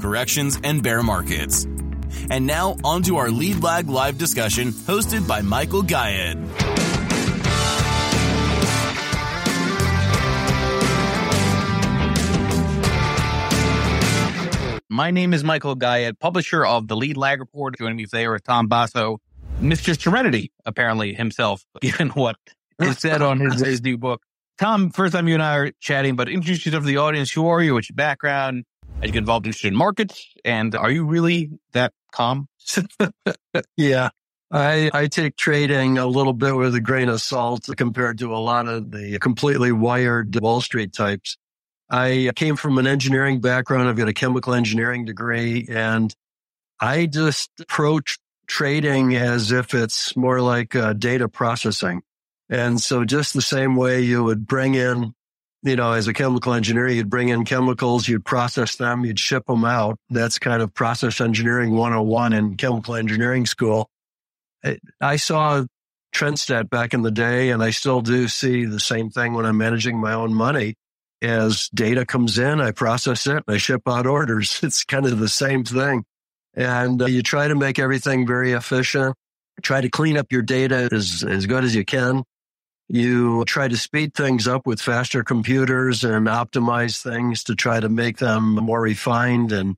corrections, and bear markets. And now onto our Lead Lag live discussion hosted by Michael Gayed. My name is Michael Gayed, publisher of the Lead Lag Report. Joining me today are Tom Basso, Mr. Serenity, apparently himself, given what is said on his, his new book. Tom, first time you and I are chatting, but introduce yourself to the audience. Who are you? What's your background? Are get involved in markets? And are you really that calm? yeah. I, I take trading a little bit with a grain of salt compared to a lot of the completely wired Wall Street types. I came from an engineering background. I've got a chemical engineering degree and I just approach trading as if it's more like uh, data processing. And so just the same way you would bring in, you know, as a chemical engineer, you'd bring in chemicals, you'd process them, you'd ship them out. That's kind of process engineering 101 in chemical engineering school. I saw Trendstat back in the day and I still do see the same thing when I'm managing my own money as data comes in, I process it, I ship out orders. It's kind of the same thing. And uh, you try to make everything very efficient, try to clean up your data as, as good as you can. You try to speed things up with faster computers and optimize things to try to make them more refined and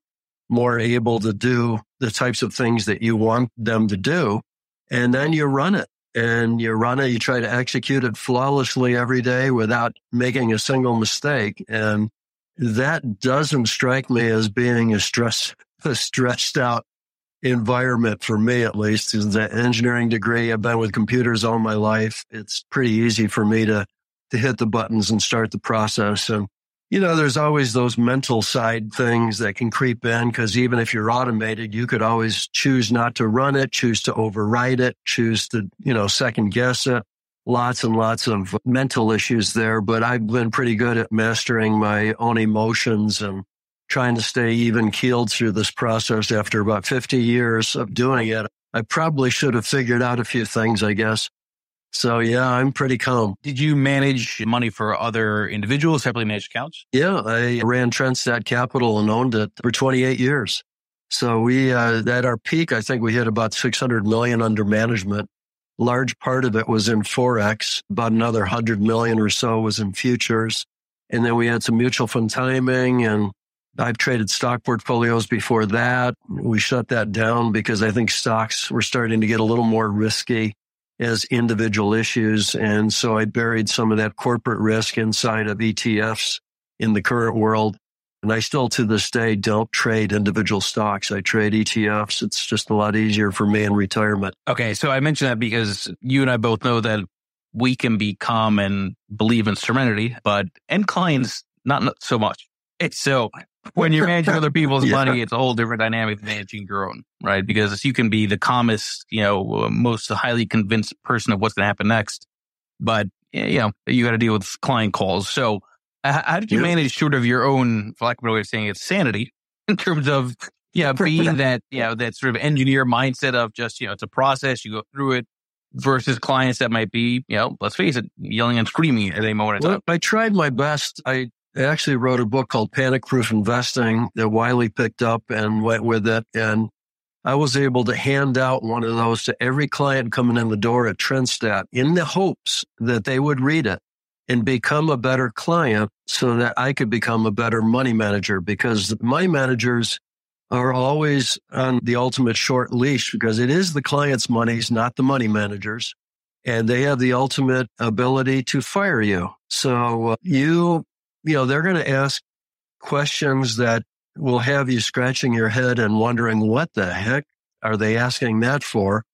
more able to do the types of things that you want them to do. And then you run it and you run it, you try to execute it flawlessly every day without making a single mistake. And that doesn't strike me as being a stress, a stressed out environment for me, at least is the engineering degree. I've been with computers all my life. It's pretty easy for me to, to hit the buttons and start the process. And you know, there's always those mental side things that can creep in because even if you're automated, you could always choose not to run it, choose to override it, choose to, you know, second guess it. Lots and lots of mental issues there, but I've been pretty good at mastering my own emotions and trying to stay even keeled through this process after about 50 years of doing it. I probably should have figured out a few things, I guess. So yeah, I'm pretty calm. Did you manage money for other individuals, separately managed accounts? Yeah, I ran Trendstat Capital and owned it for 28 years. So we, uh, at our peak, I think we hit about 600 million under management. Large part of it was in Forex. About another 100 million or so was in futures. And then we had some mutual fund timing and I've traded stock portfolios before that. We shut that down because I think stocks were starting to get a little more risky as individual issues. And so I buried some of that corporate risk inside of ETFs in the current world. And I still to this day don't trade individual stocks. I trade ETFs. It's just a lot easier for me in retirement. Okay. So I mentioned that because you and I both know that we can be calm and believe in serenity, but end clients, not so much. So when you're managing other people's yeah. money, it's a whole different dynamic than managing your own, right? Because you can be the calmest, you know, uh, most highly convinced person of what's going to happen next, but you know, you got to deal with client calls. So how did you yeah. manage sort of your own, for lack of a way of saying it, sanity in terms of, yeah, being that, you know, that sort of engineer mindset of just, you know, it's a process, you go through it versus clients that might be, you know, let's face it, yelling and screaming at any moment. Well, I tried my best. I I actually wrote a book called Panic Proof Investing that Wiley picked up and went with it. And I was able to hand out one of those to every client coming in the door at Trendstat in the hopes that they would read it and become a better client so that I could become a better money manager because money managers are always on the ultimate short leash because it is the client's monies, not the money managers. And they have the ultimate ability to fire you. So uh, you, you know, they're going to ask questions that will have you scratching your head and wondering what the heck are they asking that for?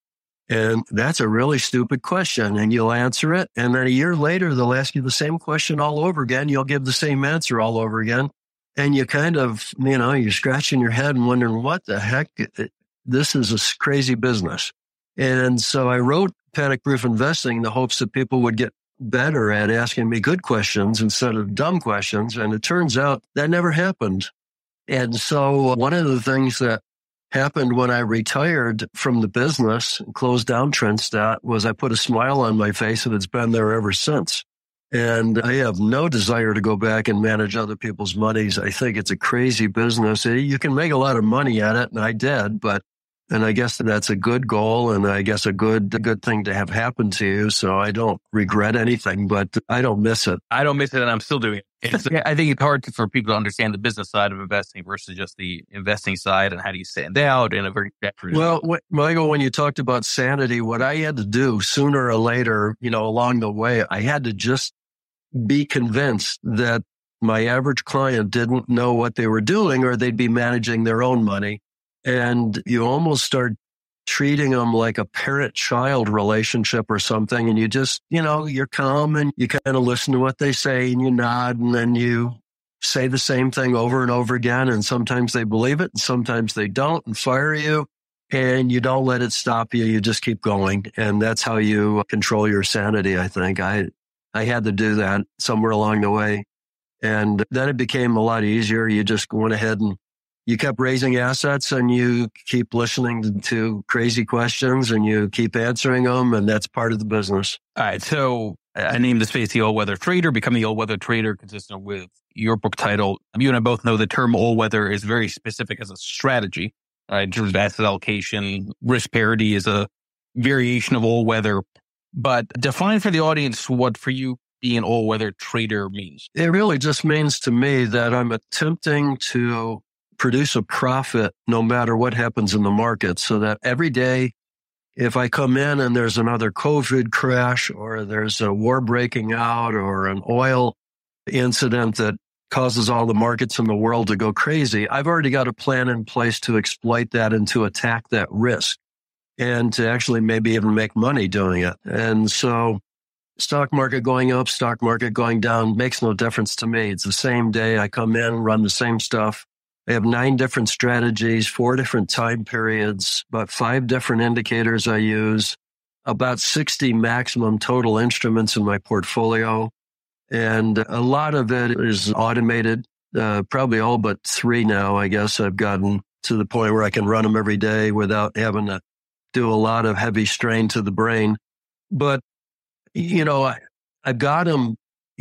And that's a really stupid question. And you'll answer it. And then a year later, they'll ask you the same question all over again. You'll give the same answer all over again. And you kind of, you know, you're scratching your head and wondering what the heck, this is a crazy business. And so I wrote Panic Proof Investing in the hopes that people would get better at asking me good questions instead of dumb questions. And it turns out that never happened. And so one of the things that happened when I retired from the business and closed down Trendstat was I put a smile on my face and it's been there ever since. And I have no desire to go back and manage other people's monies. I think it's a crazy business. You can make a lot of money at it, and I did, but and I guess that's a good goal and I guess a good, a good thing to have happen to you. So I don't regret anything, but I don't miss it. I don't miss it and I'm still doing it. I think it's hard for people to understand the business side of investing versus just the investing side and how do you stand out in a very well, what, Michael, when you talked about sanity, what I had to do sooner or later, you know, along the way, I had to just be convinced that my average client didn't know what they were doing or they'd be managing their own money and you almost start treating them like a parent child relationship or something. And you just, you know, you're calm and you kind of listen to what they say and you nod and then you say the same thing over and over again. And sometimes they believe it and sometimes they don't and fire you and you don't let it stop you. You just keep going. And that's how you control your sanity. I think I, I had to do that somewhere along the way. And then it became a lot easier. You just went ahead and you kept raising assets and you keep listening to crazy questions and you keep answering them. And that's part of the business. All right. So I named the space the all weather trader. Becoming the all weather trader consistent with your book title. You and I both know the term all weather is very specific as a strategy. Right? In terms of asset allocation, risk parity is a variation of all weather. But define for the audience what for you being all weather trader means. It really just means to me that I'm attempting to produce a profit no matter what happens in the market so that every day, if I come in and there's another COVID crash or there's a war breaking out or an oil incident that causes all the markets in the world to go crazy, I've already got a plan in place to exploit that and to attack that risk and to actually maybe even make money doing it. And so stock market going up, stock market going down makes no difference to me. It's the same day I come in, run the same stuff. I have nine different strategies, four different time periods, about five different indicators I use, about 60 maximum total instruments in my portfolio. And a lot of it is automated, uh, probably all but three now. I guess I've gotten to the point where I can run them every day without having to do a lot of heavy strain to the brain. But, you know, I, I've got them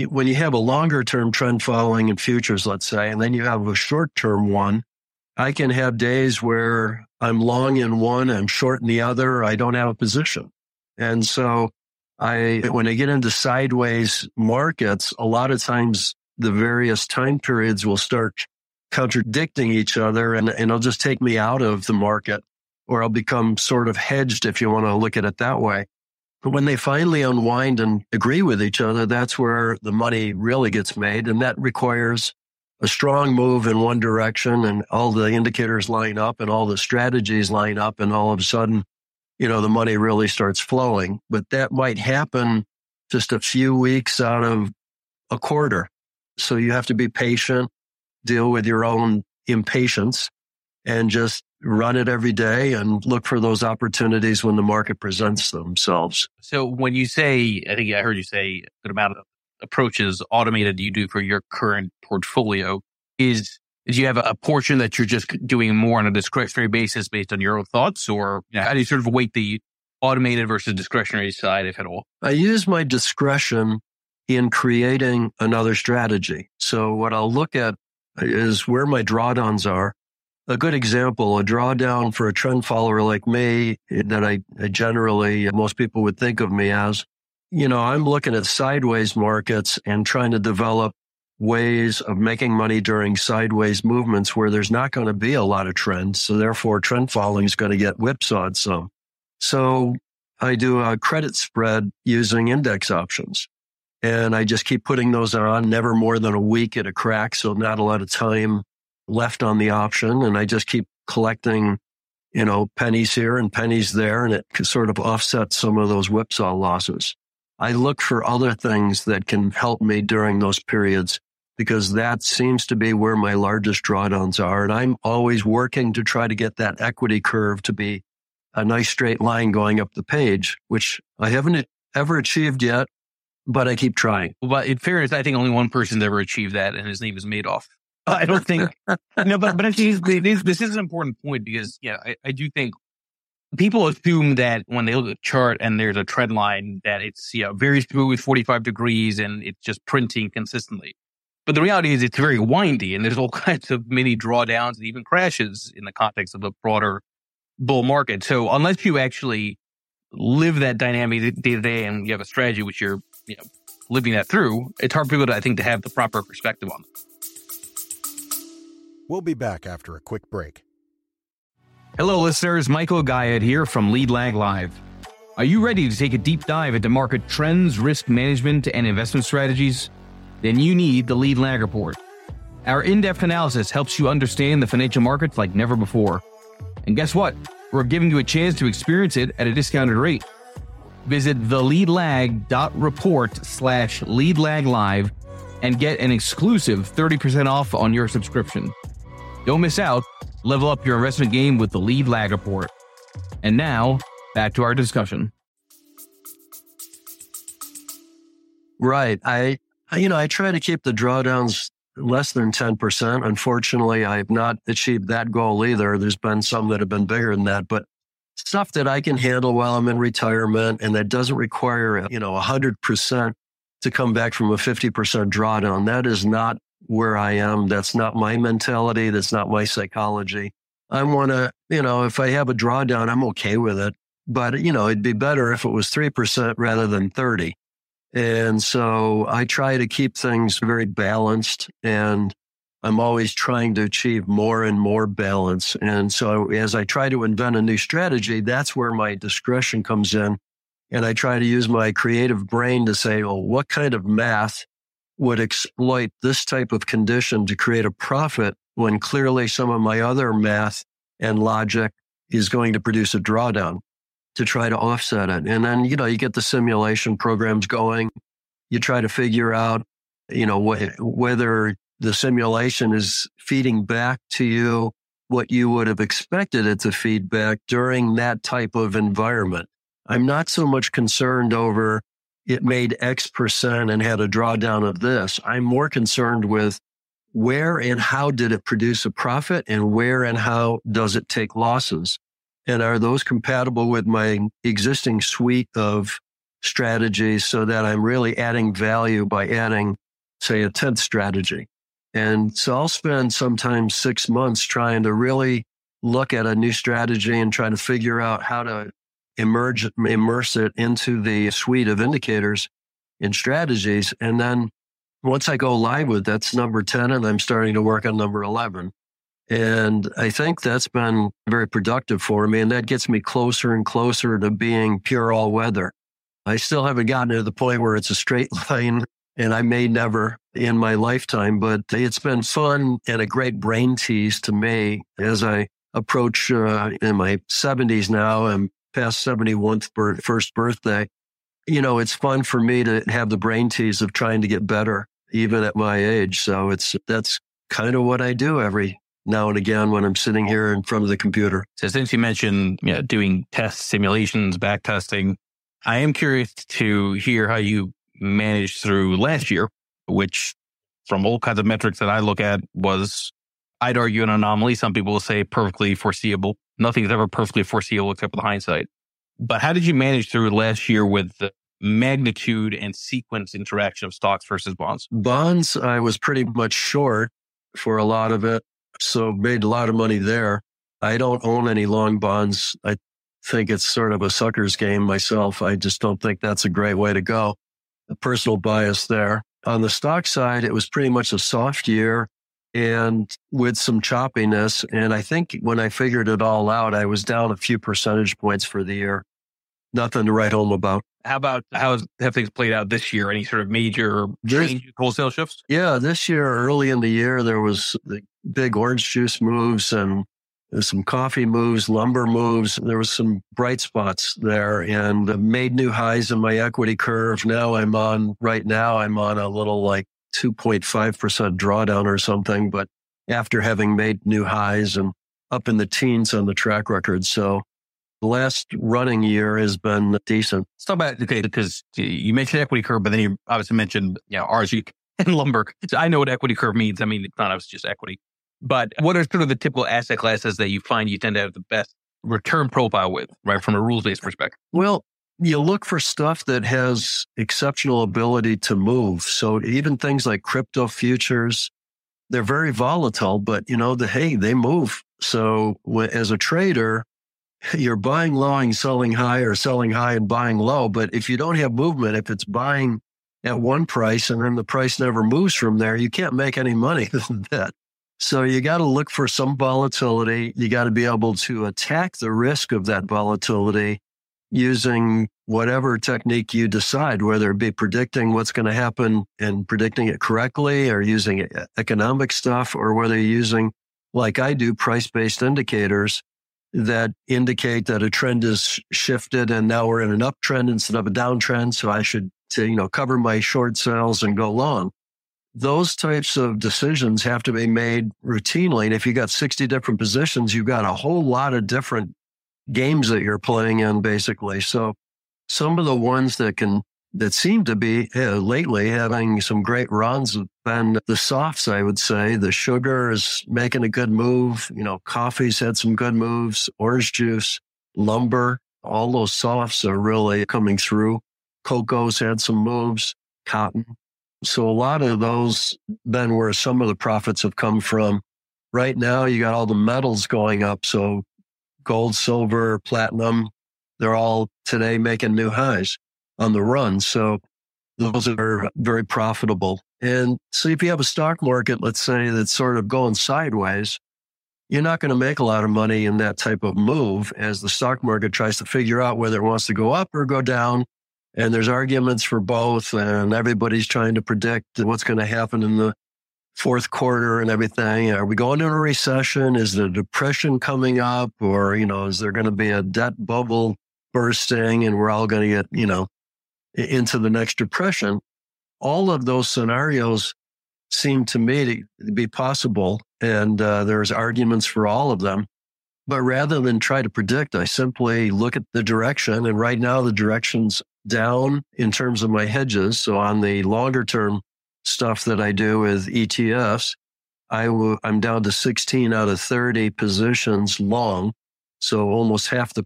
when you have a longer term trend following in futures, let's say, and then you have a short term one, I can have days where I'm long in one, I'm short in the other. I don't have a position. And so I, when I get into sideways markets, a lot of times the various time periods will start contradicting each other and, and it'll just take me out of the market or I'll become sort of hedged if you want to look at it that way. But when they finally unwind and agree with each other, that's where the money really gets made. And that requires a strong move in one direction and all the indicators line up and all the strategies line up. And all of a sudden, you know, the money really starts flowing. But that might happen just a few weeks out of a quarter. So you have to be patient, deal with your own impatience and just run it every day and look for those opportunities when the market presents themselves. So when you say, I think I heard you say a good amount of approaches automated you do for your current portfolio is, is you have a portion that you're just doing more on a discretionary basis based on your own thoughts or you know, how do you sort of weight the automated versus discretionary side, if at all? I use my discretion in creating another strategy. So what I'll look at is where my drawdowns are a good example, a drawdown for a trend follower like me that I, I, generally, uh, most people would think of me as, you know, I'm looking at sideways markets and trying to develop ways of making money during sideways movements where there's not going to be a lot of trends. So therefore trend following is going to get whipsawed some. So I do a credit spread using index options and I just keep putting those on never more than a week at a crack. So not a lot of time left on the option. And I just keep collecting, you know, pennies here and pennies there. And it sort of offsets some of those whipsaw losses. I look for other things that can help me during those periods because that seems to be where my largest drawdowns are. And I'm always working to try to get that equity curve to be a nice straight line going up the page, which I haven't ever achieved yet, but I keep trying. But in fairness, I think only one person's ever achieved that, and his name is Madoff. I don't think, no, but, but actually, this, this is an important point because, yeah, I, I do think people assume that when they look at a chart and there's a trend line that it's you know very smooth 45 degrees and it's just printing consistently. But the reality is it's very windy and there's all kinds of mini drawdowns and even crashes in the context of a broader bull market. So unless you actually live that dynamic day to day and you have a strategy which you're you know living that through it's hard for people to i think to have the proper perspective on. it we'll be back after a quick break Hello, listeners. Michael Gayed here from Lead Lag Live. Are you ready to take a deep dive into market trends, risk management, and investment strategies? Then you need the Lead Lag Report. Our in depth analysis helps you understand the financial markets like never before. And guess what? We're giving you a chance to experience it at a discounted rate. Visit theleadlag.report slash leadlaglive and get an exclusive 30% off on your subscription. Don't miss out Level up your investment game with the lead lag report. And now, back to our discussion. Right. I, you know, I try to keep the drawdowns less than 10%. Unfortunately, I have not achieved that goal either. There's been some that have been bigger than that, but stuff that I can handle while I'm in retirement and that doesn't require, you know, 100% to come back from a 50% drawdown. That is not where I am. That's not my mentality. That's not my psychology. I want to, you know, if I have a drawdown, I'm okay with it. But, you know, it'd be better if it was 3% rather than 30. And so I try to keep things very balanced and I'm always trying to achieve more and more balance. And so as I try to invent a new strategy, that's where my discretion comes in. And I try to use my creative brain to say, well, what kind of math would exploit this type of condition to create a profit when clearly some of my other math and logic is going to produce a drawdown to try to offset it. And then, you know, you get the simulation programs going. You try to figure out, you know, wh- whether the simulation is feeding back to you what you would have expected it to feed back during that type of environment. I'm not so much concerned over it made X percent and had a drawdown of this. I'm more concerned with where and how did it produce a profit and where and how does it take losses? And are those compatible with my existing suite of strategies so that I'm really adding value by adding, say, a 10th strategy? And so I'll spend sometimes six months trying to really look at a new strategy and try to figure out how to emerge, immerse it into the suite of indicators and strategies. And then once I go live with that's number 10 and I'm starting to work on number 11. And I think that's been very productive for me. And that gets me closer and closer to being pure all weather. I still haven't gotten to the point where it's a straight line and I may never in my lifetime, but it's been fun and a great brain tease to me as I approach uh, in my 70s now. I'm past 71st first birthday, you know, it's fun for me to have the brain tease of trying to get better even at my age. So it's, that's kind of what I do every now and again when I'm sitting here in front of the computer. So since you mentioned you know, doing tests, simulations, back testing, I am curious to hear how you managed through last year, which from all kinds of metrics that I look at was, I'd argue an anomaly. Some people will say perfectly foreseeable nothing's ever perfectly foreseeable except the hindsight. But how did you manage through last year with the magnitude and sequence interaction of stocks versus bonds? Bonds, I was pretty much short for a lot of it. So made a lot of money there. I don't own any long bonds. I think it's sort of a sucker's game myself. I just don't think that's a great way to go. A personal bias there. on the stock side, it was pretty much a soft year and with some choppiness. And I think when I figured it all out, I was down a few percentage points for the year. Nothing to write home about. How about how have things played out this year? Any sort of major change wholesale shifts? Yeah, this year, early in the year, there was the big orange juice moves and some coffee moves, lumber moves. There was some bright spots there and made new highs in my equity curve. Now I'm on, right now, I'm on a little like 2.5% drawdown or something, but after having made new highs and up in the teens on the track record. So the last running year has been decent. Let's talk about, okay, because you mentioned equity curve, but then you obviously mentioned, you know, RSU and lumber. So I know what equity curve means. I mean, it's not obviously just equity. But what are sort of the typical asset classes that you find you tend to have the best return profile with, right, from a rules based perspective? Well, you look for stuff that has exceptional ability to move. So even things like crypto futures, they're very volatile, but you know, the, hey, they move. So as a trader, you're buying low and selling high or selling high and buying low. But if you don't have movement, if it's buying at one price and then the price never moves from there, you can't make any money than that. So you got to look for some volatility. You got to be able to attack the risk of that volatility using whatever technique you decide, whether it be predicting what's going to happen and predicting it correctly or using uh, economic stuff or whether you're using, like I do, price based indicators that indicate that a trend is shifted and now we're in an uptrend instead of a downtrend. So I should, to, you know, cover my short sales and go long those types of decisions have to be made routinely. And if you got 60 different positions, you've got a whole lot of different games that you're playing in, basically. So some of the ones that can, that seem to be uh, lately having some great runs have been the softs, I would say. The sugar is making a good move. You know, coffee's had some good moves, orange juice, lumber, all those softs are really coming through. Cocoa's had some moves, cotton. So a lot of those been where some of the profits have come from. Right now, you got all the metals going up. So gold, silver, platinum, they're all today making new highs on the run. So those are very profitable. And so if you have a stock market, let's say that's sort of going sideways, you're not going to make a lot of money in that type of move as the stock market tries to figure out whether it wants to go up or go down and there's arguments for both and everybody's trying to predict what's going to happen in the fourth quarter and everything. Are we going into a recession? Is the depression coming up or, you know, is there going to be a debt bubble bursting and we're all going to get, you know, into the next depression? All of those scenarios seem to me to be possible. And uh, there's arguments for all of them. But rather than try to predict, I simply look at the direction. And right now, the direction's down in terms of my hedges. So on the longer term stuff that I do with ETFs, i w- I'm down to 16 out of 30 positions long. So almost half the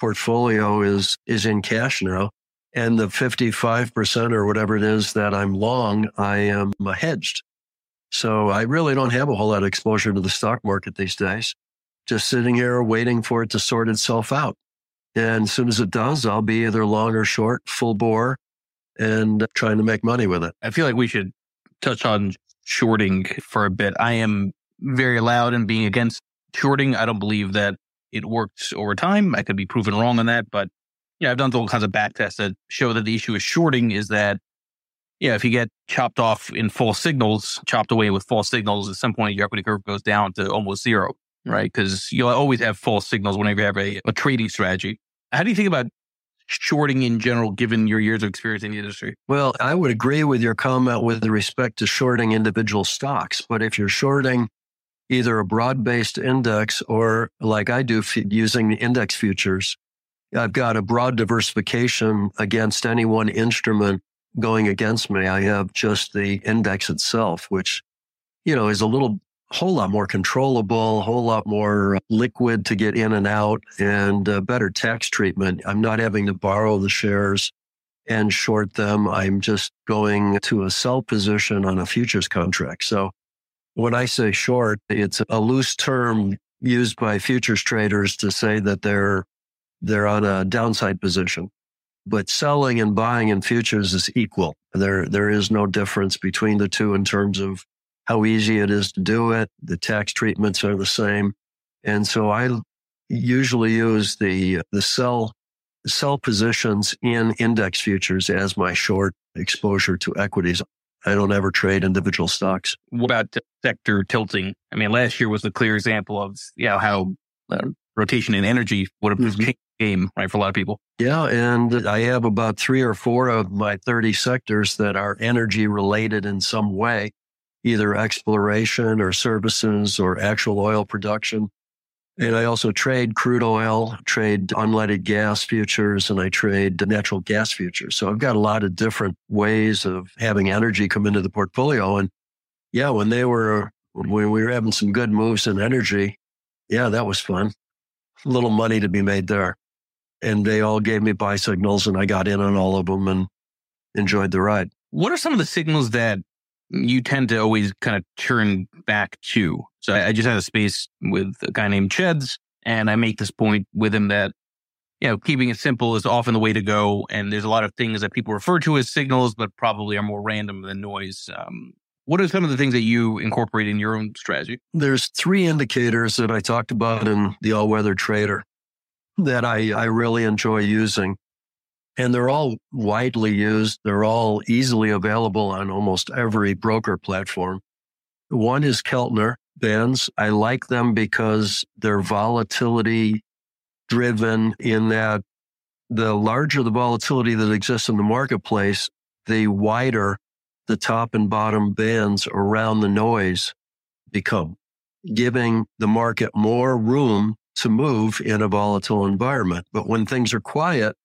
portfolio is, is in cash now. And the 55% or whatever it is that I'm long, I am hedged. So I really don't have a whole lot of exposure to the stock market these days. Just sitting here waiting for it to sort itself out. And as soon as it does, I'll be either long or short, full bore, and trying to make money with it. I feel like we should touch on shorting for a bit. I am very loud in being against shorting. I don't believe that it works over time. I could be proven wrong on that, but yeah, I've done all kinds of back tests that show that the issue with shorting is that yeah, if you get chopped off in false signals, chopped away with false signals, at some point your equity curve goes down to almost zero, right? Because you'll always have false signals whenever you have a, a trading strategy. How do you think about shorting in general, given your years of experience in the industry? Well, I would agree with your comment with respect to shorting individual stocks. But if you're shorting either a broad based index or like I do f- using the index futures, I've got a broad diversification against any one instrument going against me. I have just the index itself, which, you know, is a little whole lot more controllable, a whole lot more liquid to get in and out, and uh, better tax treatment. I'm not having to borrow the shares and short them. I'm just going to a sell position on a futures contract. So when I say short, it's a loose term used by futures traders to say that they're they're on a downside position. but selling and buying in futures is equal. There, there is no difference between the two in terms of how easy it is to do it. The tax treatments are the same. And so I usually use the, the sell, sell positions in index futures as my short exposure to equities. I don't ever trade individual stocks. What about sector tilting? I mean, last year was a clear example of you know, how uh, rotation in energy would have mm-hmm. the game, right, for a lot of people. Yeah. And I have about three or four of my 30 sectors that are energy related in some way, either exploration or services or actual oil production. And I also trade crude oil, trade unleaded gas futures, and I trade natural gas futures. So I've got a lot of different ways of having energy come into the portfolio. And yeah, when they were, when we were having some good moves in energy, yeah, that was fun. A little money to be made there. And they all gave me buy signals and I got in on all of them and enjoyed the ride. What are some of the signals that you tend to always kind of turn back to. So I, just had a space with a guy named Cheds, and I make this point with him that you know keeping it simple is often the way to go. And there's a lot of things that people refer to as signals, but probably are more random than noise. Um, what are some of the things that you incorporate in your own strategy? There's three indicators that I talked about in the all weather trader that I, I really enjoy using and they're all widely used. They're all easily available on almost every broker platform. One is Keltner bands. I like them because they're volatility driven in that the larger the volatility that exists in the marketplace, the wider the top and bottom bands around the noise become, giving the market more room to move in a volatile environment. But when things are quiet,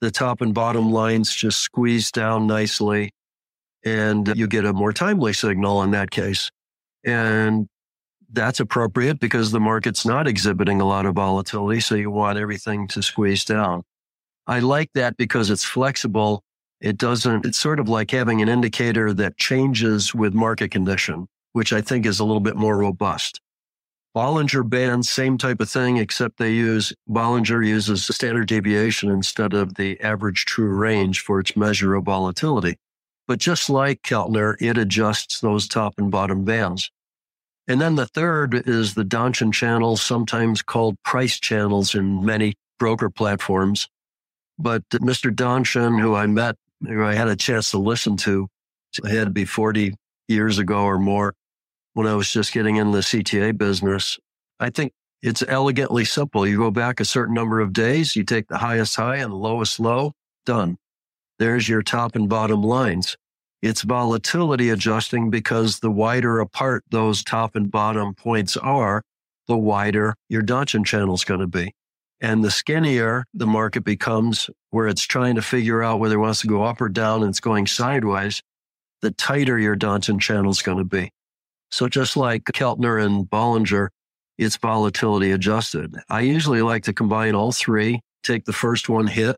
the top and bottom lines just squeeze down nicely and you get a more timely signal in that case. And that's appropriate because the market's not exhibiting a lot of volatility. So you want everything to squeeze down. I like that because it's flexible. It doesn't, it's sort of like having an indicator that changes with market condition, which I think is a little bit more robust. Bollinger Bands, same type of thing, except they use, Bollinger uses standard deviation instead of the average true range for its measure of volatility. But just like Keltner, it adjusts those top and bottom bands. And then the third is the Donchian channels, sometimes called price channels in many broker platforms. But Mr. Donchian, who I met, who I had a chance to listen to, it had to be 40 years ago or more, when I was just getting in the CTA business. I think it's elegantly simple. You go back a certain number of days, you take the highest high and the lowest low, done. There's your top and bottom lines. It's volatility adjusting because the wider apart those top and bottom points are, the wider your Donchian channel is going to be. And the skinnier the market becomes, where it's trying to figure out whether it wants to go up or down and it's going sideways, the tighter your Donchian channel is going to be. So just like Keltner and Bollinger, it's volatility adjusted. I usually like to combine all three, take the first one hit.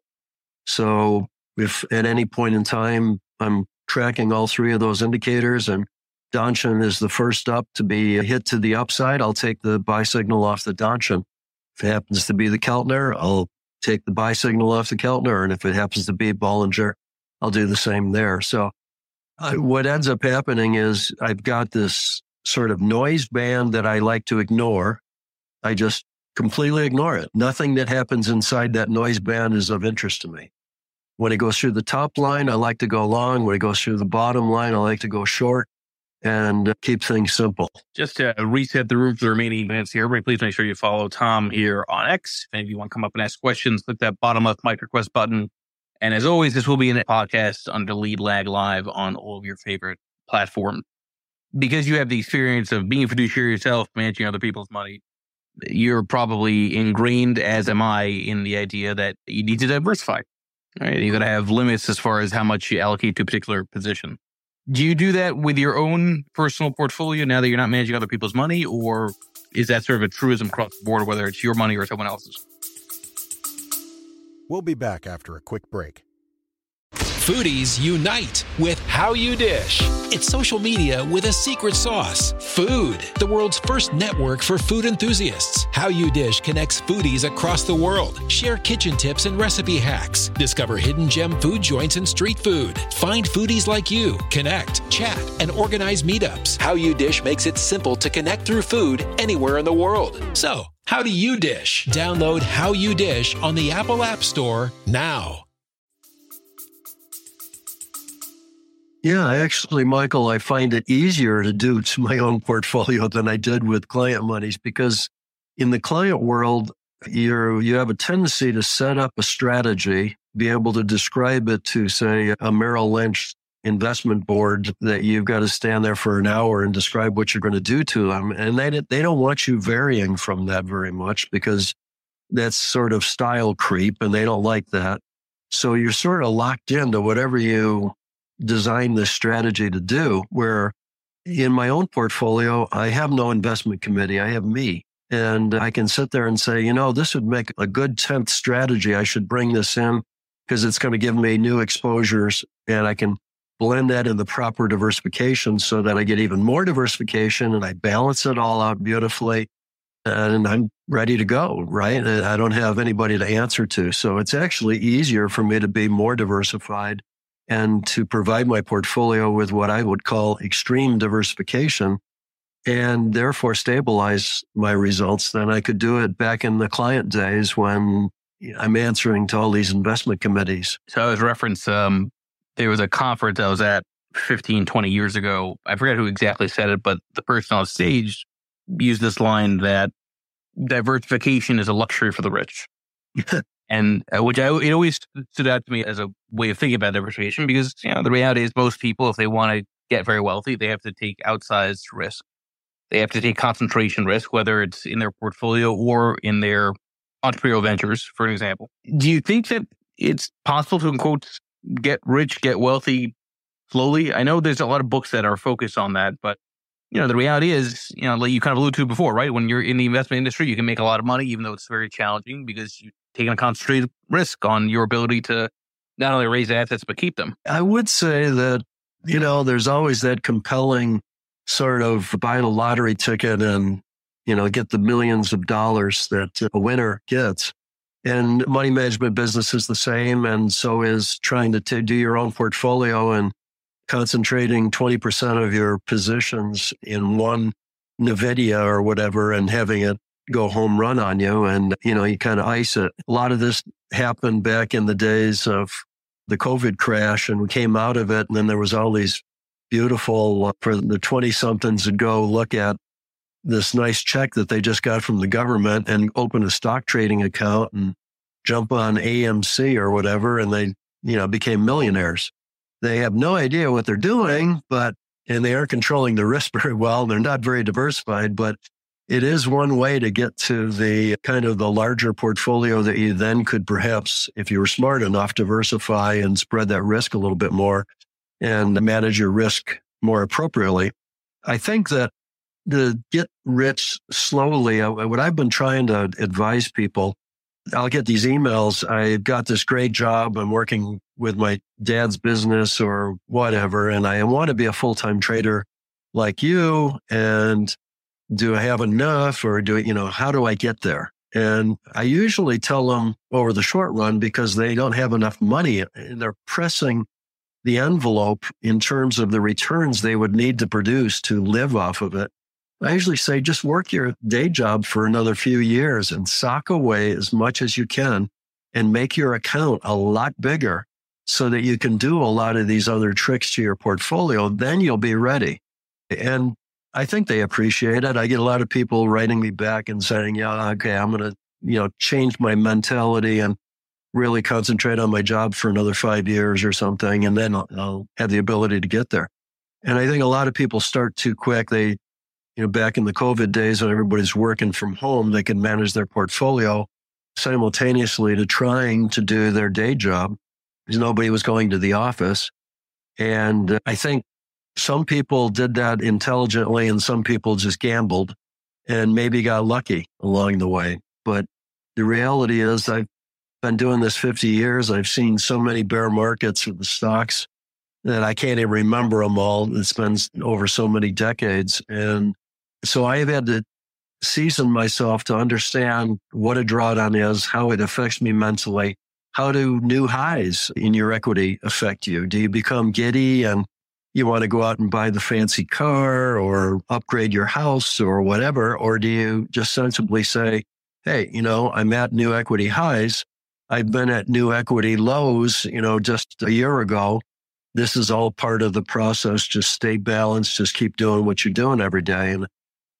So if at any point in time I'm tracking all three of those indicators and Donchian is the first up to be hit to the upside, I'll take the buy signal off the Donchian. If it happens to be the Keltner, I'll take the buy signal off the Keltner. And if it happens to be Bollinger, I'll do the same there. So what ends up happening is I've got this sort of noise band that I like to ignore. I just completely ignore it. Nothing that happens inside that noise band is of interest to me. When it goes through the top line, I like to go long. When it goes through the bottom line, I like to go short and keep things simple. Just to reset the room for the remaining minutes here, everybody, please make sure you follow Tom here on X. If any of you want to come up and ask questions, click that bottom left mic request button. And as always, this will be in a podcast under Lead Lag Live on all of your favorite platforms. Because you have the experience of being a fiduciary yourself, managing other people's money, you're probably ingrained, as am I, in the idea that you need to diversify. Right? You got to have limits as far as how much you allocate to a particular position. Do you do that with your own personal portfolio now that you're not managing other people's money, or is that sort of a truism across the board, whether it's your money or someone else's? We'll be back after a quick break. Foodies unite with How You Dish. It's social media with a secret sauce. Food, the world's first network for food enthusiasts. How You Dish connects foodies across the world. Share kitchen tips and recipe hacks. Discover hidden gem food joints and street food. Find foodies like you, connect, chat, and organize meetups. How You Dish makes it simple to connect through food anywhere in the world. So, how do you dish? Download How You Dish on the Apple App Store now. Yeah, actually, Michael, I find it easier to do to my own portfolio than I did with client monies because in the client world, you're, you have a tendency to set up a strategy, be able to describe it to, say, a Merrill Lynch investment board that you've got to stand there for an hour and describe what you're going to do to them. And they, they don't want you varying from that very much because that's sort of style creep and they don't like that. So you're sort of locked into whatever you design this strategy to do where in my own portfolio, I have no investment committee. I have me. And I can sit there and say, you know, this would make a good 10th strategy. I should bring this in because it's going to give me new exposures and I can blend that in the proper diversification so that I get even more diversification and I balance it all out beautifully. And I'm ready to go, right? I don't have anybody to answer to. So it's actually easier for me to be more diversified and to provide my portfolio with what I would call extreme diversification and therefore stabilize my results than I could do it back in the client days when I'm answering to all these investment committees. So I was reference, um, there was a conference I was at 15, 20 years ago. I forget who exactly said it, but the person on stage used this line that diversification is a luxury for the rich. and uh, which I it always stood out to me as a way of thinking about diversification because you know the reality is most people if they want to get very wealthy they have to take outsized risk they have to take concentration risk whether it's in their portfolio or in their entrepreneurial ventures for an example do you think that it's possible to quote get rich get wealthy slowly i know there's a lot of books that are focused on that but you know the reality is you know like you kind of alluded to before right when you're in the investment industry you can make a lot of money even though it's very challenging because you taking a concentrated risk on your ability to not only raise assets but keep them. I would say that you know there's always that compelling sort of buy a lottery ticket and you know get the millions of dollars that a winner gets. And money management business is the same, and so is trying to t- do your own portfolio and concentrating 20% of your positions in one NVIDIA or whatever and having it go home run on you and, you know, you kind of ice it. A lot of this happened back in the days of the COVID crash and we came out of it. And then there was all these beautiful, uh, for the 20 somethings to go look at this nice check that they just got from the government and open a stock trading account and jump on AMC or whatever. And they, you know, became millionaires. They have no idea what they're doing, but, and they aren't controlling the risk very well. They're not very diversified, but it is one way to get to the kind of the larger portfolio that you then could perhaps, if you were smart enough, diversify and spread that risk a little bit more and manage your risk more appropriately. I think that to get rich slowly, what I've been trying to advise people, I'll get these emails. I got this great job. I'm working with my dad's business or whatever, and I want to be a full time trader like you. And do I have enough or do, you know, how do I get there? And I usually tell them over the short run because they don't have enough money and they're pressing the envelope in terms of the returns they would need to produce to live off of it. I usually say just work your day job for another few years and sock away as much as you can and make your account a lot bigger so that you can do a lot of these other tricks to your portfolio. Then you'll be ready. And I think they appreciate it. I get a lot of people writing me back and saying, yeah, okay, I'm going to, you know, change my mentality and really concentrate on my job for another five years or something. And then I'll, I'll have the ability to get there. And I think a lot of people start too quick. They, you know, back in the COVID days when everybody's working from home, they can manage their portfolio simultaneously to trying to do their day job because nobody was going to the office. And uh, I think some people did that intelligently and some people just gambled and maybe got lucky along the way. But the reality is I've been doing this 50 years. I've seen so many bear markets with the stocks that I can't even remember them all. It's been over so many decades. And so I have had to season myself to understand what a drawdown is, how it affects me mentally. How do new highs in your equity affect you? Do you become giddy and you want to go out and buy the fancy car or upgrade your house or whatever? Or do you just sensibly say, Hey, you know, I'm at new equity highs. I've been at new equity lows, you know, just a year ago. This is all part of the process. Just stay balanced. Just keep doing what you're doing every day. And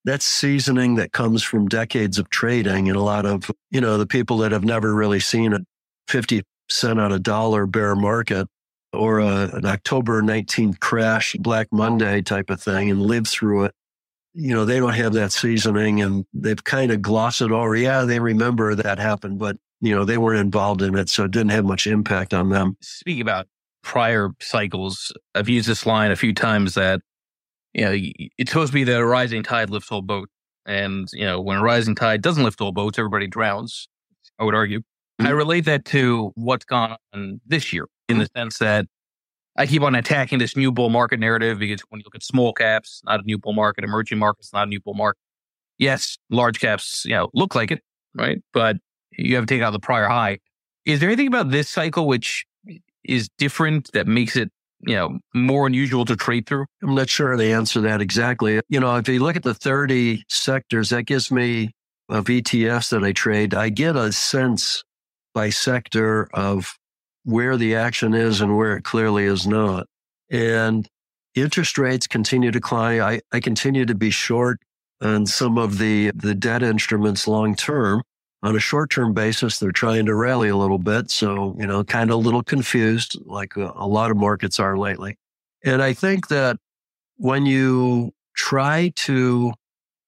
that's seasoning that comes from decades of trading and a lot of, you know, the people that have never really seen a 50 cent on a dollar bear market or a, an October 19th crash, Black Monday type of thing and live through it. You know, they don't have that seasoning and they've kind of glossed it over. Yeah, they remember that happened, but you know, they weren't involved in it. So it didn't have much impact on them. Speaking about prior cycles, I've used this line a few times that, you know, it's supposed to be that a rising tide lifts all boats. And, you know, when a rising tide doesn't lift all boats, everybody drowns, I would argue. Mm-hmm. I relate that to what's gone on this year in the sense that I keep on attacking this new bull market narrative because when you look at small caps, not a new bull market, emerging markets, not a new bull market. Yes, large caps, you know, look like it, right? But you have to take out the prior high. Is there anything about this cycle which is different that makes it, you know, more unusual to trade through? I'm not sure to answer that exactly. You know, if you look at the 30 sectors, that gives me of ETFs that I trade, I get a sense by sector of where the action is and where it clearly is not. And interest rates continue to climb. I, I continue to be short on some of the, the debt instruments long term on a short term basis, they're trying to rally a little bit. So, you know, kind of a little confused, like a, a lot of markets are lately. And I think that when you try to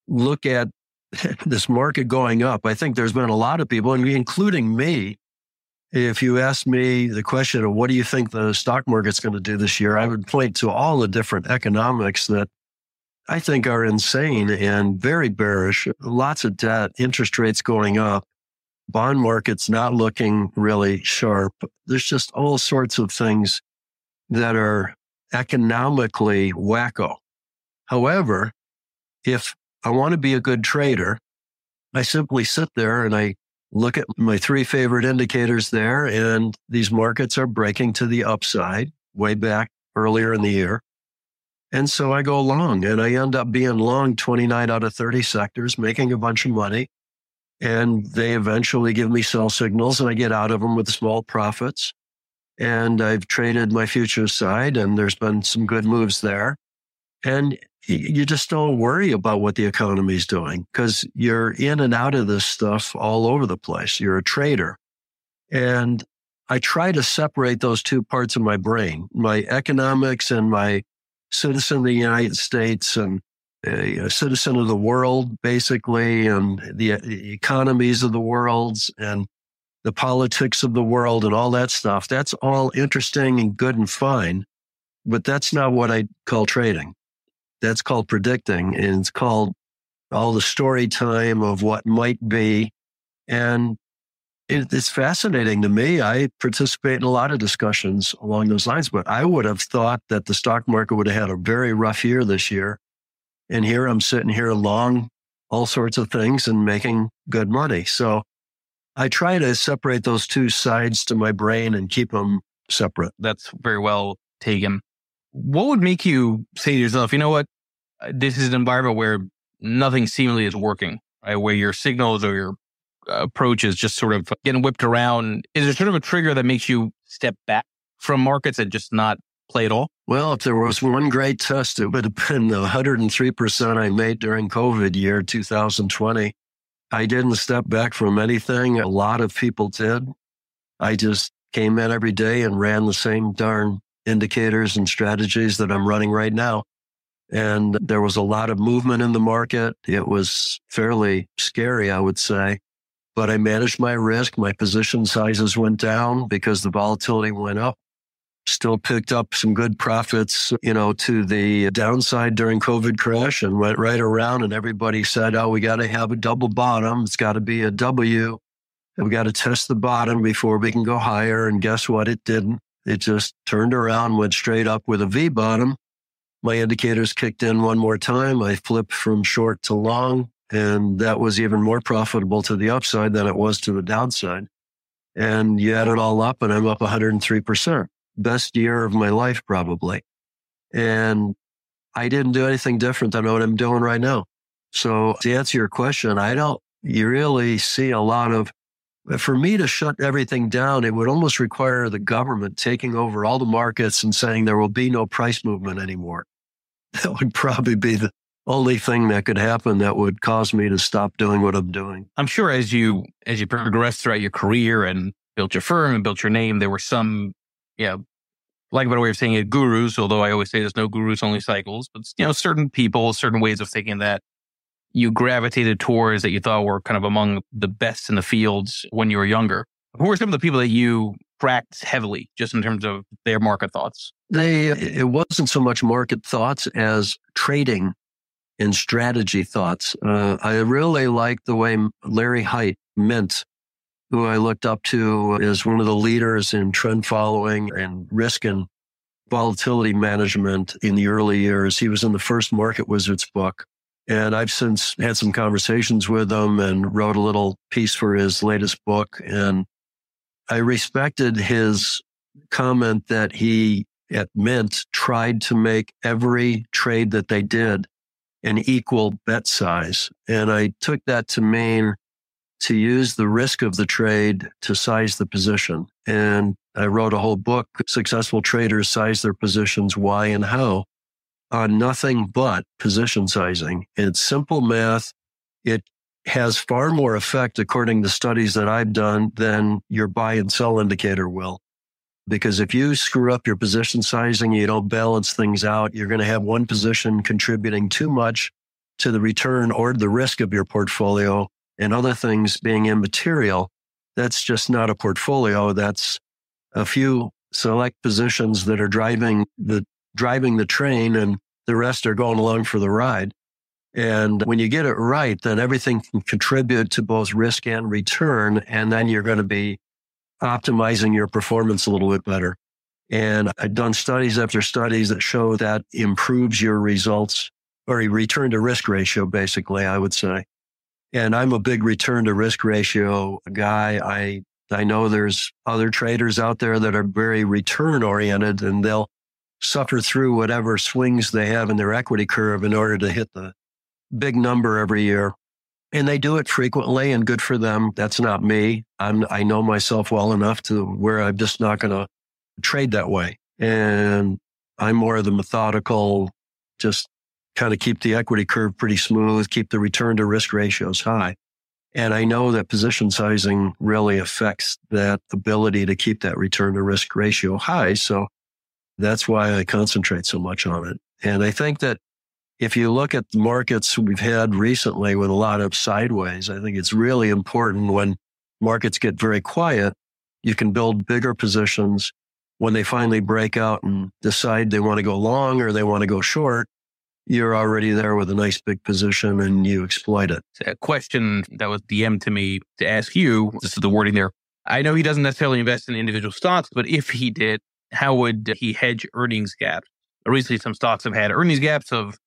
look at this market going up, I think there's been a lot of people, including me. If you ask me the question of what do you think the stock market's going to do this year, I would point to all the different economics that I think are insane and very bearish. Lots of debt, interest rates going up, bond market's not looking really sharp. There's just all sorts of things that are economically wacko. However, if I want to be a good trader, I simply sit there and I look at my three favorite indicators there, and these markets are breaking to the upside way back earlier in the year. And so I go long and I end up being long 29 out of 30 sectors, making a bunch of money. And they eventually give me sell signals and I get out of them with small profits. And I've traded my futures side and there's been some good moves there. And you just don't worry about what the economy is doing because you're in and out of this stuff all over the place. You're a trader. And I try to separate those two parts of my brain, my economics and my citizen of the United States and a, citizen of the world, basically, and the, uh, the economies of the worlds and the politics of the world and all that stuff. That's all interesting and good and fine, but that's not what I call trading. That's called predicting, and it's called all the story time of what might be. And it's fascinating to me. I participate in a lot of discussions along those lines, but I would have thought that the stock market would have had a very rough year this year. And here I'm sitting here long all sorts of things and making good money. So I try to separate those two sides to my brain and keep them separate. That's very well taken. What would make you say to yourself, you know what? This is an environment where nothing seemingly is working, right? Where your signals or your approach is just sort of getting whipped around. Is there sort of a trigger that makes you step back from markets and just not play at all? Well, if there was one great test, it would have been the 103% I made during COVID year 2020. I didn't step back from anything. A lot of people did. I just came in every day and ran the same darn indicators and strategies that I'm running right now. And there was a lot of movement in the market. It was fairly scary, I would say but I managed my risk. My position sizes went down because the volatility went up. Still picked up some good profits, you know, to the downside during COVID crash and went right around and everybody said, Oh, we got to have a double bottom. It's got to be a W. And we got to test the bottom before we can go higher. And guess what? It didn't. It just turned around, went straight up with a V bottom. My indicators kicked in one more time. I flipped from short to long, and that was even more profitable to the upside than it was to the downside. And you add it all up, and I'm up 103%. Best year of my life, probably. And I didn't do anything different than what I'm doing right now. So to answer your question, I don't, you really see a lot of, for me to shut everything down, it would almost require the government taking over all the markets and saying there will be no price movement anymore. That would probably be the only thing that could happen that would cause me to stop doing what I'm doing. I'm sure as you, as you progressed throughout your career and built your firm and built your name, there were some, yeah, like a better way of saying it, gurus, although I always say there's no gurus, only cycles, but you know, certain people, certain ways of thinking that you gravitated towards that you thought were kind of among the best in the fields when you were younger. Who were some of the people that you tracked heavily just in terms of their market thoughts? They, it wasn't so much market thoughts as trading and strategy thoughts. Uh, I really like the way Larry Hite, Mint, who I looked up to as one of the leaders in trend following and risk and volatility management in the early years. He was in the first Market Wizards book. And I've since had some conversations with him and wrote a little piece for his latest book. And I respected his comment that he at Mint tried to make every trade that they did an equal bet size. And I took that to mean to use the risk of the trade to size the position. And I wrote a whole book, Successful Traders Size Their Positions, Why and How, on nothing but position sizing. It's simple math. It has far more effect, according to studies that I've done, than your buy and sell indicator will. Because if you screw up your position sizing, you don't balance things out, you're going to have one position contributing too much to the return or the risk of your portfolio and other things being immaterial. That's just not a portfolio. That's a few select positions that are driving the, driving the train and the rest are going along for the ride. And when you get it right, then everything can contribute to both risk and return. And then you're going to be optimizing your performance a little bit better. And I've done studies after studies that show that improves your results or a return to risk ratio, basically, I would say. And I'm a big return to risk ratio guy. I, I know there's other traders out there that are very return oriented and they'll suffer through whatever swings they have in their equity curve in order to hit the big number every year. And they do it frequently and good for them. That's not me. I'm, I know myself well enough to where I'm just not going to trade that way. And I'm more of the methodical, just kind of keep the equity curve pretty smooth, keep the return to risk ratios high. And I know that position sizing really affects that ability to keep that return to risk ratio high. So that's why I concentrate so much on it. And I think that if you look at the markets we've had recently with a lot of sideways, I think it's really important when markets get very quiet, you can build bigger positions when they finally break out and decide they want to go long or they want to go short you're already there with a nice big position and you exploit it. A question that was DM to me to ask you, this is the wording there. I know he doesn't necessarily invest in individual stocks, but if he did, how would he hedge earnings gaps? Recently, some stocks have had earnings gaps of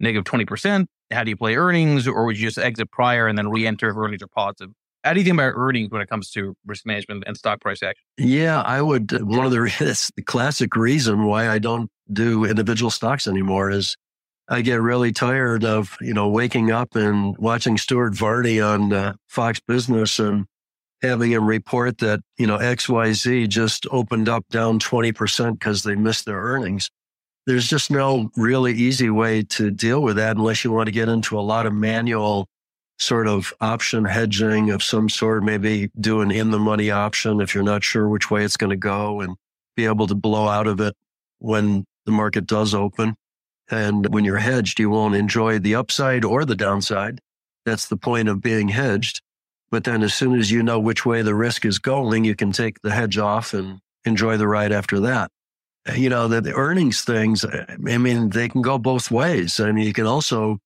negative 20%. How do you play earnings or would you just exit prior and then re-enter if earnings are positive? How do you think about earnings when it comes to risk management and stock price action? Yeah, I would. One of the, the classic reason why I don't do individual stocks anymore is I get really tired of, you know, waking up and watching Stuart Varney on uh, Fox Business and having him report that, you know, XYZ just opened up down 20% because they missed their earnings. There's just no really easy way to deal with that unless you want to get into a lot of manual sort of option hedging of some sort, maybe do an in the money option if you're not sure which way it's going to go and be able to blow out of it when the market does open. And when you're hedged, you won't enjoy the upside or the downside. That's the point of being hedged. But then as soon as you know which way the risk is going, you can take the hedge off and enjoy the ride after that. You know, the, the earnings things, I mean, they can go both ways. I mean, you can also,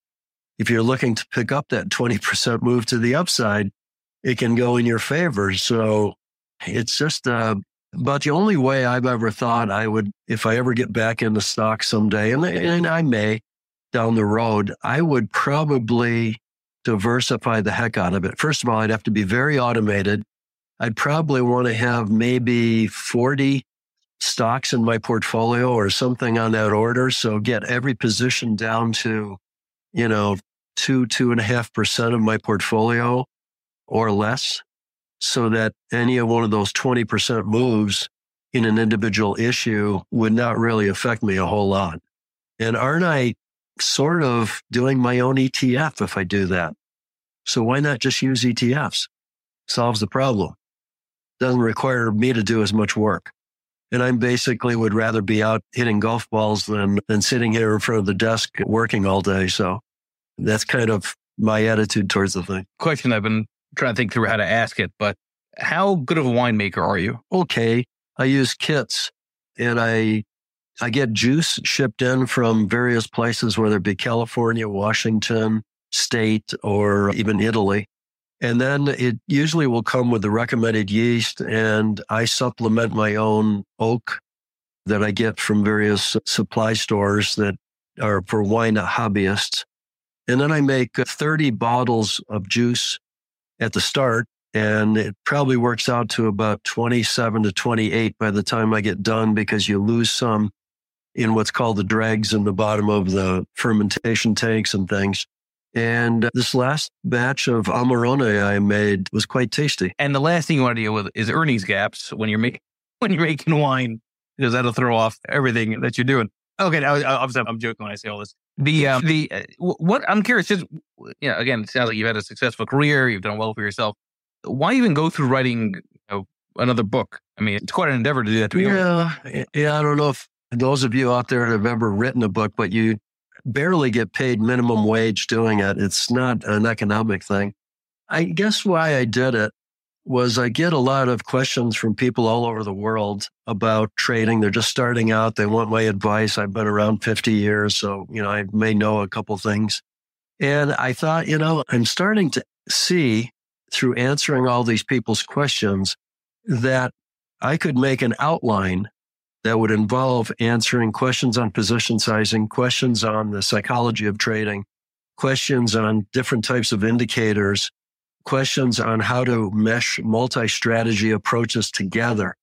if you're looking to pick up that 20% move to the upside, it can go in your favor. So it's just uh, about the only way I've ever thought I would, if I ever get back into stock someday, and, and I may down the road, I would probably diversify the heck out of it. First of all, I'd have to be very automated. I'd probably want to have maybe 40 stocks in my portfolio or something on that order. So get every position down to, you know, two, two and a half percent of my portfolio or less so that any of one of those 20% moves in an individual issue would not really affect me a whole lot. And aren't I sort of doing my own ETF if I do that? So why not just use ETFs? Solves the problem. Doesn't require me to do as much work. And I basically would rather be out hitting golf balls than, than sitting here in front of the desk working all day. So that's kind of my attitude towards the thing. Question I've been trying to think through how to ask it, but how good of a winemaker are you? Okay. I use kits and I I get juice shipped in from various places, whether it be California, Washington state, or even Italy. And then it usually will come with the recommended yeast and I supplement my own oak that I get from various supply stores that are for wine hobbyists. And then I make uh, 30 bottles of juice at the start. And it probably works out to about 27 to 28 by the time I get done because you lose some in what's called the dregs in the bottom of the fermentation tanks and things. And this last batch of Amarone I made was quite tasty. And the last thing you want to deal with is earnings gaps when you're making when you're making wine because that'll throw off everything that you're doing. Okay, now obviously I'm joking when I say all this. The um, the uh, what I'm curious is, you know, again, it sounds like you've had a successful career, you've done well for yourself. Why even go through writing you know, another book? I mean, it's quite an endeavor to do that. To yeah, yeah. I don't know if those of you out there have ever written a book, but you barely get paid minimum wage doing it. It's not an economic thing. I guess why I did it was I get a lot of questions from people all over the world about trading. They're just starting out. They want my advice. I've been around 50 years. So, you know, I may know a couple things. And I thought, you know, I'm starting to see through answering all these people's questions that I could make an outline that would involve answering questions on position sizing, questions on the psychology of trading, questions on different types of indicators, questions on how to mesh multi-strategy approaches together.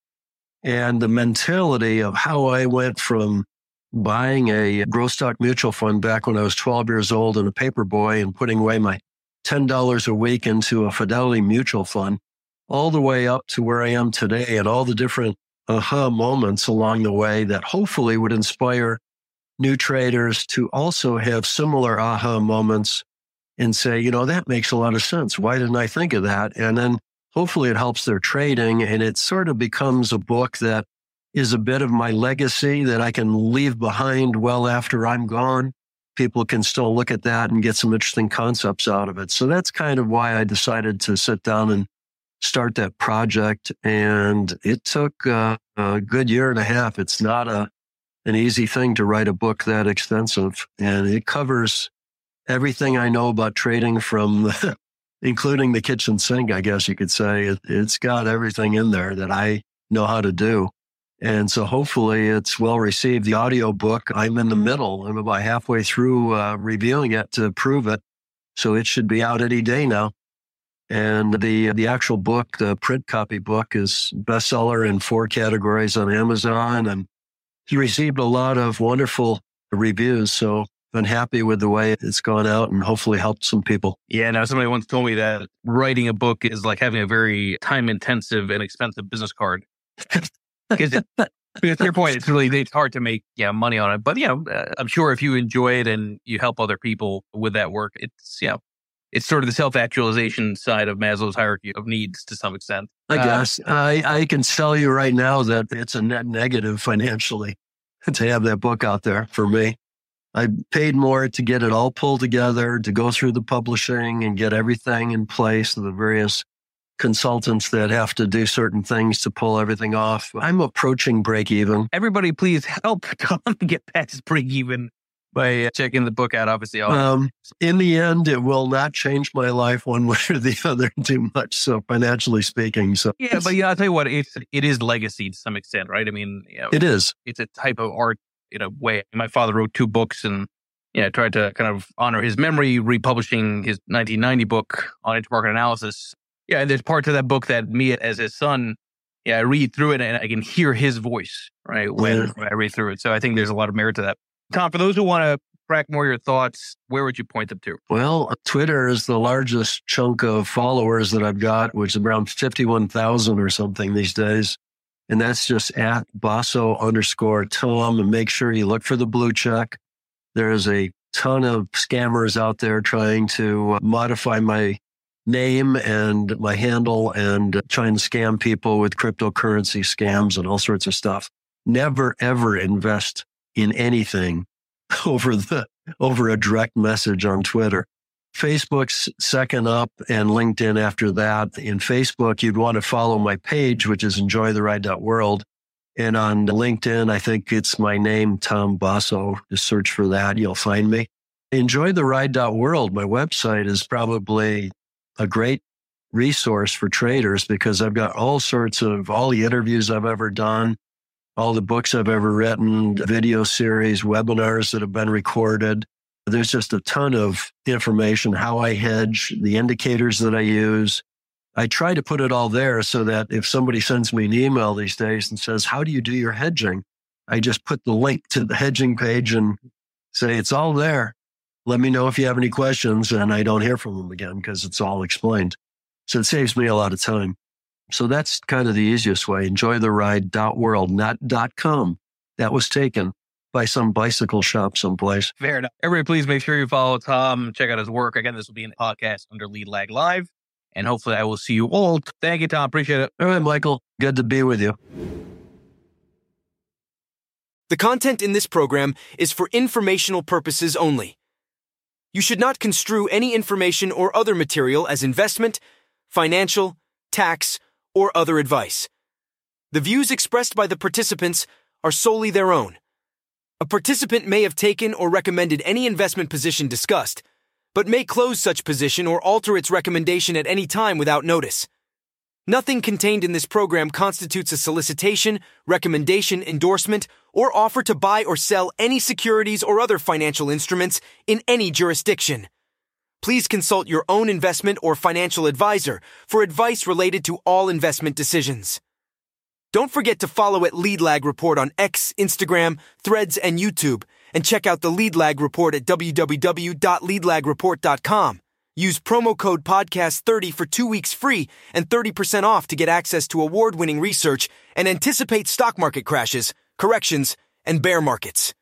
And the mentality of how I went from buying a growth stock mutual fund back when I was 12 years old and a paper boy and putting away my $10 a week into a Fidelity mutual fund all the way up to where I am today and all the different aha moments along the way that hopefully would inspire new traders to also have similar aha moments and say, you know, that makes a lot of sense. Why didn't I think of that? And then hopefully it helps their trading and it sort of becomes a book that is a bit of my legacy that I can leave behind well after I'm gone. People can still look at that and get some interesting concepts out of it. So that's kind of why I decided to sit down and start that project. And it took uh, a good year and a half. It's not a, an easy thing to write a book that extensive and it covers everything I know about trading from including the kitchen sink, I guess you could say. It, has got everything in there that I know how to do. And so hopefully it's well received. The audio book, I'm in the middle. I'm about halfway through uh, reviewing it to prove it. So it should be out any day now. And the the actual book, the print copy book, is bestseller in four categories on Amazon, and he received a lot of wonderful reviews. So been happy with the way it's gone out and hopefully helped some people. Yeah, now somebody once told me that writing a book is like having a very time intensive and expensive business card. because to your point, it's really it's hard to make yeah money on it. But yeah, uh, I'm sure if you enjoy it and you help other people with that work, it's yeah, it's sort of the self actualization side of Maslow's hierarchy of needs to some extent. I uh, guess I I can tell you right now that it's a net negative financially to have that book out there for me. I paid more to get it all pulled together, to go through the publishing and get everything in place, the various consultants that have to do certain things to pull everything off. I'm approaching break even. Everybody, please help Tom get past break even. By checking the book out. Obviously, um, in the end, it will not change my life one way or the other too much. So financially speaking, so yeah, but yeah, I'll tell you what, it's it is legacy to some extent, right? I mean, you know, it is. It's a type of art in a way. My father wrote two books and yeah, tried to kind of honor his memory, republishing his 1990 book on intermarket analysis. Yeah, and there's parts of that book that me as his son, yeah, I read through it and I can hear his voice, right, when, Yeah. when I read through it. So I think there's a lot of merit to that. Tom, for those who want to track more of your thoughts, where would you point them to? Well, Twitter is the largest chunk of followers that I've got, which is around 51,000 or something these days. And that's just at Basso underscore Tom. And make sure you look for the blue check. There's a ton of scammers out there trying to uh, modify my name and my handle and trying to scam people with cryptocurrency scams and all sorts of stuff. Never, ever invest in anything over the over a direct message on Twitter. Facebook's second up and LinkedIn after that. In Facebook, you'd want to follow my page, which is enjoytheride.world. And on LinkedIn, I think it's my name, Tom Basso. Just search for that. You'll find me. Enjoytheride.world, my website is probably a great resource for traders because I've got all sorts of all the interviews I've ever done, all the books I've ever written, video series, webinars that have been recorded. There's just a ton of information, how I hedge, the indicators that I use. I try to put it all there so that if somebody sends me an email these days and says, How do you do your hedging? I just put the link to the hedging page and say, It's all there. Let me know if you have any questions. And I don't hear from them again because it's all explained. So it saves me a lot of time. So that's kind of the easiest way. Enjoy the ride.world, not dot .com. That was taken by some bicycle shop someplace. Fair enough. Everybody, please make sure you follow Tom, check out his work. Again, this will be in the podcast under Lead Lag Live. And hopefully I will see you all. Thank you, Tom. Appreciate it. All right, Michael. Good to be with you. The content in this program is for informational purposes only. You should not construe any information or other material as investment, financial, tax, or other advice. The views expressed by the participants are solely their own. A participant may have taken or recommended any investment position discussed, but may close such position or alter its recommendation at any time without notice. Nothing contained in this program constitutes a solicitation, recommendation, endorsement, or offer to buy or sell any securities or other financial instruments in any jurisdiction. Please consult your own investment or financial advisor for advice related to all investment decisions. Don't forget to follow at Lead Lag Report on X, Instagram, Threads, and YouTube, and check out the Lead Lag Report at www.leadlagreport.com. Use promo code podcast30 for 2 weeks free and 30% off to get access to award-winning research and anticipate stock market crashes, corrections, and bear markets.